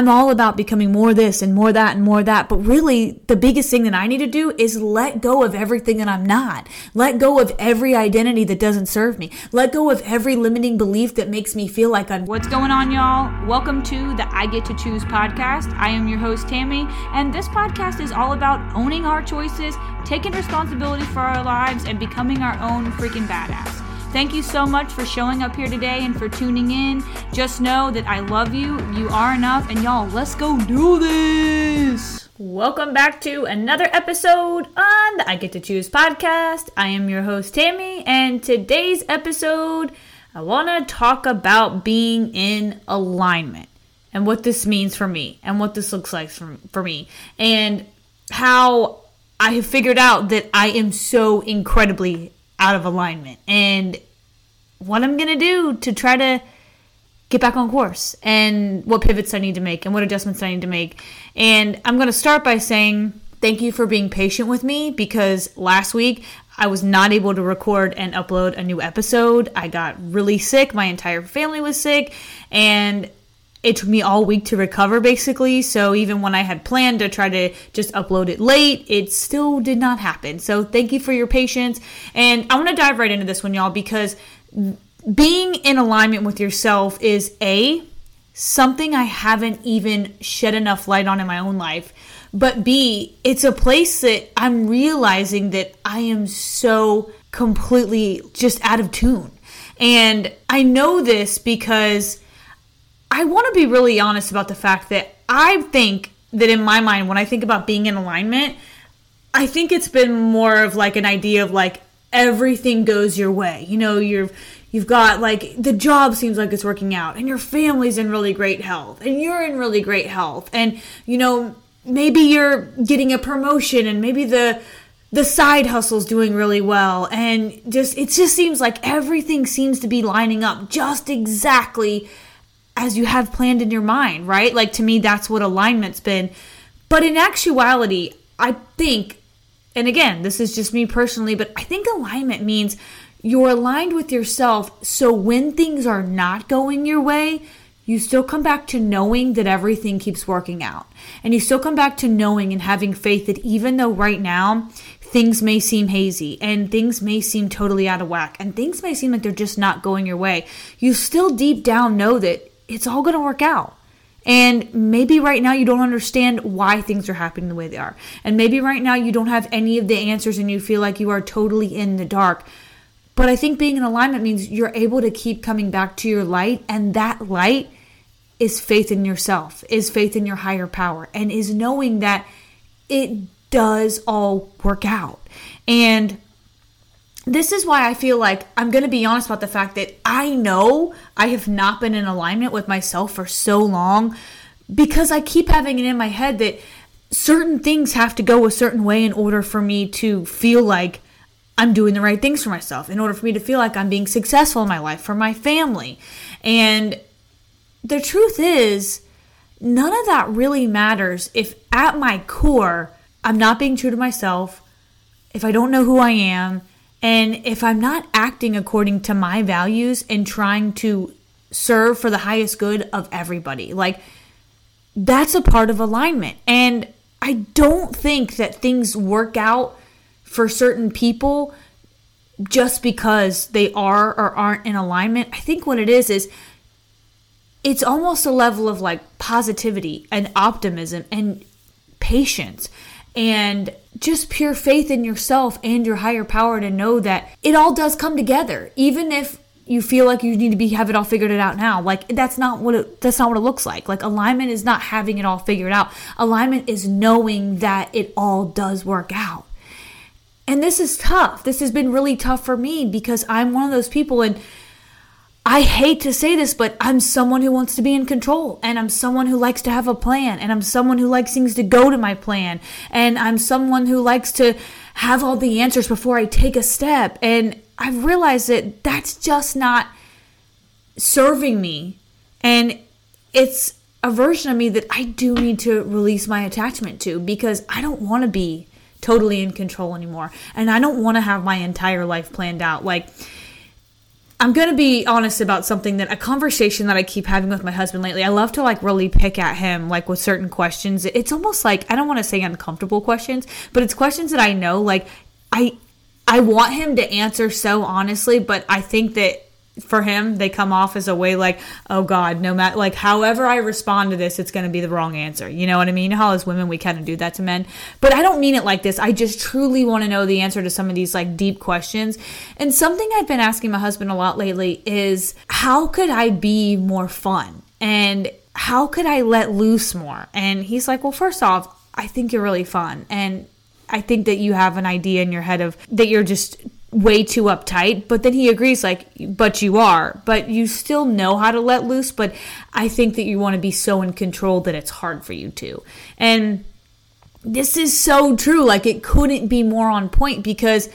I'm all about becoming more this and more that and more that. But really, the biggest thing that I need to do is let go of everything that I'm not. Let go of every identity that doesn't serve me. Let go of every limiting belief that makes me feel like I'm. What's going on, y'all? Welcome to the I Get to Choose podcast. I am your host, Tammy, and this podcast is all about owning our choices, taking responsibility for our lives, and becoming our own freaking badass. Thank you so much for showing up here today and for tuning in. Just know that I love you. You are enough. And y'all, let's go do this. Welcome back to another episode on the I Get to Choose podcast. I am your host, Tammy, and today's episode, I want to talk about being in alignment and what this means for me and what this looks like for, for me and how I have figured out that I am so incredibly out of alignment and what I'm going to do to try to get back on course and what pivots I need to make and what adjustments I need to make. And I'm going to start by saying thank you for being patient with me because last week I was not able to record and upload a new episode. I got really sick, my entire family was sick, and it took me all week to recover basically. So even when i had planned to try to just upload it late it still did not happen. So thank you for your patience. And i want to dive right into this one y'all because being in alignment with yourself is a something i haven't even shed enough light on in my own life. But b it's a place that i'm realizing that i am so completely just out of tune. And i know this because I want to be really honest about the fact that I think that in my mind, when I think about being in alignment, I think it's been more of like an idea of like everything goes your way. You know, you're you've got like the job seems like it's working out and your family's in really great health and you're in really great health and you know maybe you're getting a promotion and maybe the the side hustle's doing really well and just it just seems like everything seems to be lining up just exactly as you have planned in your mind, right? Like to me, that's what alignment's been. But in actuality, I think, and again, this is just me personally, but I think alignment means you're aligned with yourself. So when things are not going your way, you still come back to knowing that everything keeps working out. And you still come back to knowing and having faith that even though right now things may seem hazy and things may seem totally out of whack and things may seem like they're just not going your way, you still deep down know that it's all going to work out. And maybe right now you don't understand why things are happening the way they are. And maybe right now you don't have any of the answers and you feel like you are totally in the dark. But I think being in alignment means you're able to keep coming back to your light. And that light is faith in yourself, is faith in your higher power, and is knowing that it does all work out. And this is why I feel like I'm going to be honest about the fact that I know I have not been in alignment with myself for so long because I keep having it in my head that certain things have to go a certain way in order for me to feel like I'm doing the right things for myself, in order for me to feel like I'm being successful in my life, for my family. And the truth is, none of that really matters if at my core, I'm not being true to myself, if I don't know who I am, and if I'm not acting according to my values and trying to serve for the highest good of everybody, like that's a part of alignment. And I don't think that things work out for certain people just because they are or aren't in alignment. I think what it is is it's almost a level of like positivity and optimism and patience and just pure faith in yourself and your higher power to know that it all does come together even if you feel like you need to be have it all figured it out now. Like that's not what it that's not what it looks like. Like alignment is not having it all figured out. Alignment is knowing that it all does work out. And this is tough. This has been really tough for me because i'm one of those people and I hate to say this, but I'm someone who wants to be in control and I'm someone who likes to have a plan and I'm someone who likes things to go to my plan and I'm someone who likes to have all the answers before I take a step. And I've realized that that's just not serving me. And it's a version of me that I do need to release my attachment to because I don't want to be totally in control anymore. And I don't want to have my entire life planned out. Like, I'm going to be honest about something that a conversation that I keep having with my husband lately. I love to like really pick at him like with certain questions. It's almost like I don't want to say uncomfortable questions, but it's questions that I know like I I want him to answer so honestly, but I think that for him they come off as a way like oh god no matter like however i respond to this it's going to be the wrong answer. You know what i mean? You know how as women we kind of do that to men? But i don't mean it like this. I just truly want to know the answer to some of these like deep questions. And something i've been asking my husband a lot lately is how could i be more fun? And how could i let loose more? And he's like well first off i think you're really fun. And I think that you have an idea in your head of that you're just way too uptight but then he agrees like but you are. But you still know how to let loose but i think that you want to be so in control that it's hard for you to. And this is so true like it couldn't be more on point because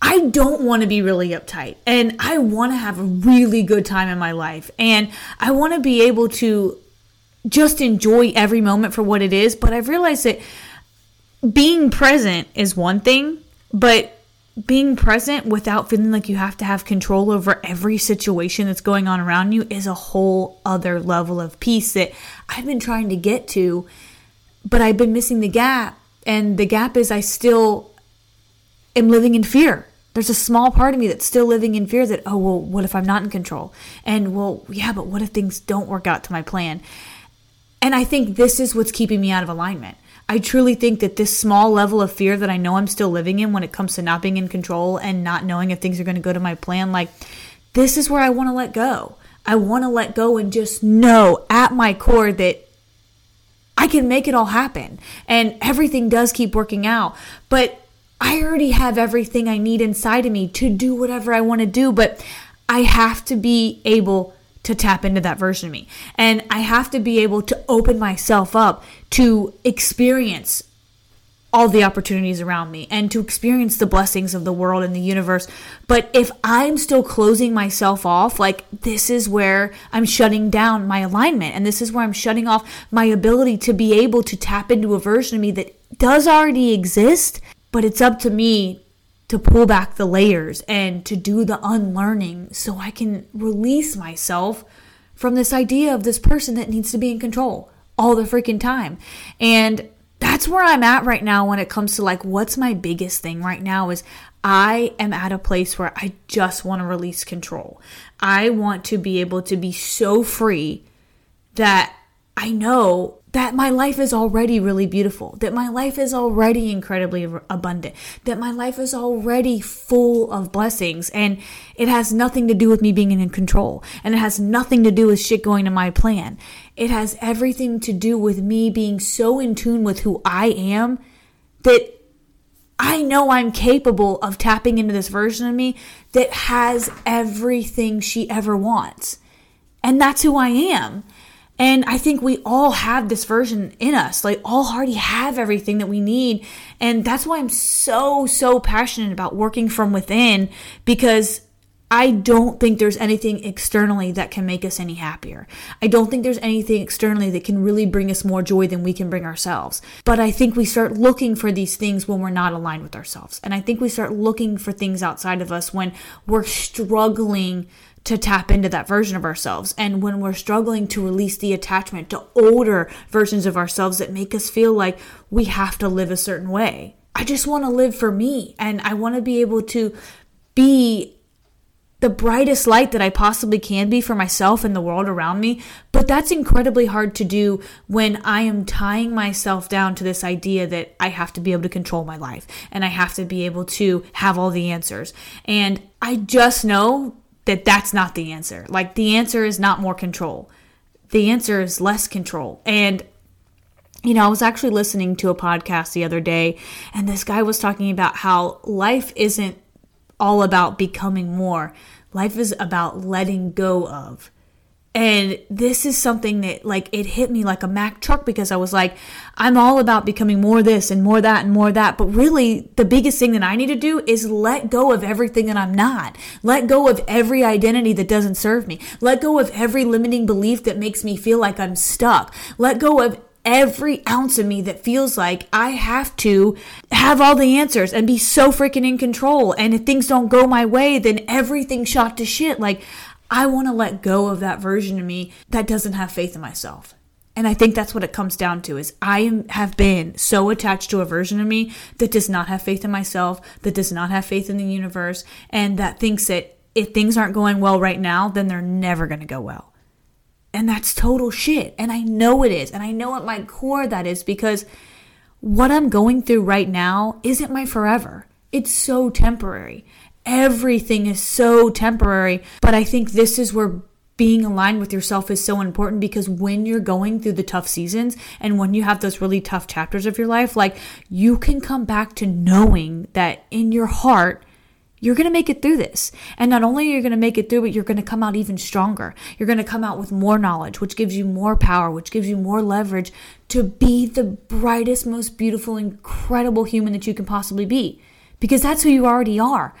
i don't want to be really uptight and i want to have a really good time in my life and i want to be able to just enjoy every moment for what it is but i've realized that being present is one thing but being present without feeling like you have to have control over every situation that's going on around you is a whole other level of peace that I've been trying to get to, but I've been missing the gap. And the gap is I still am living in fear. There's a small part of me that's still living in fear that, oh, well, what if I'm not in control? And, well, yeah, but what if things don't work out to my plan? And I think this is what's keeping me out of alignment. I truly think that this small level of fear that I know I'm still living in when it comes to not being in control and not knowing if things are going to go to my plan, like this is where I want to let go. I want to let go and just know at my core that I can make it all happen and everything does keep working out. But I already have everything I need inside of me to do whatever I want to do, but I have to be able to tap into that version of me. And I have to be able to open myself up to experience all the opportunities around me and to experience the blessings of the world and the universe. But if I'm still closing myself off, like this is where I'm shutting down my alignment and this is where I'm shutting off my ability to be able to tap into a version of me that does already exist. But it's up to me to pull back the layers and to do the unlearning so I can release myself from this idea of this person that needs to be in control all the freaking time. And that's where I'm at right now when it comes to like what's my biggest thing right now is I am at a place where I just want to release control. I want to be able to be so free that I know that my life is already really beautiful, that my life is already incredibly abundant, that my life is already full of blessings, and it has nothing to do with me being in control, and it has nothing to do with shit going to my plan. It has everything to do with me being so in tune with who I am that I know I'm capable of tapping into this version of me that has everything she ever wants. And that's who I am. And I think we all have this version in us. Like, all already have everything that we need. And that's why I'm so, so passionate about working from within because I don't think there's anything externally that can make us any happier. I don't think there's anything externally that can really bring us more joy than we can bring ourselves. But I think we start looking for these things when we're not aligned with ourselves. And I think we start looking for things outside of us when we're struggling to tap into that version of ourselves. And when we're struggling to release the attachment to older versions of ourselves that make us feel like we have to live a certain way. I just want to live for me and I want to be able to be the brightest light that I possibly can be for myself and the world around me. But that's incredibly hard to do when I am tying myself down to this idea that I have to be able to control my life and I have to be able to have all the answers. And I just know that that's not the answer. Like the answer is not more control. The answer is less control. And you know, I was actually listening to a podcast the other day and this guy was talking about how life isn't all about becoming more. Life is about letting go of. And this is something that like it hit me like a Mack truck because I was like, I'm all about becoming more this and more that and more that. But really, the biggest thing that I need to do is let go of everything that I'm not. Let go of every identity that doesn't serve me. Let go of every limiting belief that makes me feel like I'm stuck. Let go of every ounce of me that feels like I have to have all the answers and be so freaking in control. And if things don't go my way, then everything's shot to shit. Like, I want to let go of that version of me that doesn't have faith in myself. And I think that's what it comes down to is I have been so attached to a version of me that does not have faith in myself, that does not have faith in the universe, and that thinks that if things aren't going well right now, then they're never going to go well. And that's total shit. And I know it is. And I know at my core that is because what I'm going through right now isn't my forever. It's so temporary. Everything is so temporary. But I think this is where being aligned with yourself is so important because when you're going through the tough seasons and when you have those really tough chapters of your life, like you can come back to knowing that in your heart, you're going to make it through this. And not only are you going to make it through, but you're going to come out even stronger. You're going to come out with more knowledge, which gives you more power, which gives you more leverage to be the brightest, most beautiful, incredible human that you can possibly be. Because that's who you already are.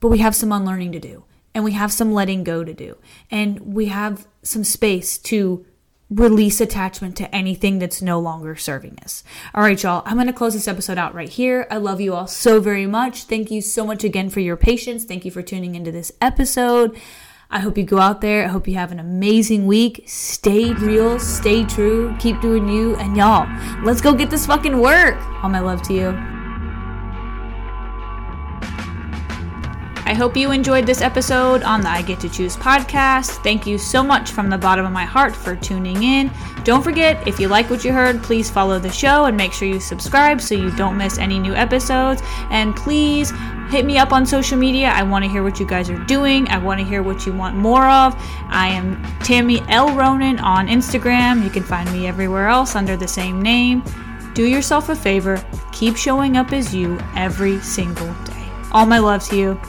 But we have some unlearning to do, and we have some letting go to do, and we have some space to release attachment to anything that's no longer serving us. All right, y'all, I'm going to close this episode out right here. I love you all so very much. Thank you so much again for your patience. Thank you for tuning into this episode. I hope you go out there. I hope you have an amazing week. Stay real, stay true, keep doing you, and y'all, let's go get this fucking work. All my love to you. I hope you enjoyed this episode on the I Get to Choose podcast. Thank you so much from the bottom of my heart for tuning in. Don't forget, if you like what you heard, please follow the show and make sure you subscribe so you don't miss any new episodes. And please hit me up on social media. I want to hear what you guys are doing. I want to hear what you want more of. I am Tammy L. Ronan on Instagram. You can find me everywhere else under the same name. Do yourself a favor, keep showing up as you every single day. All my love to you.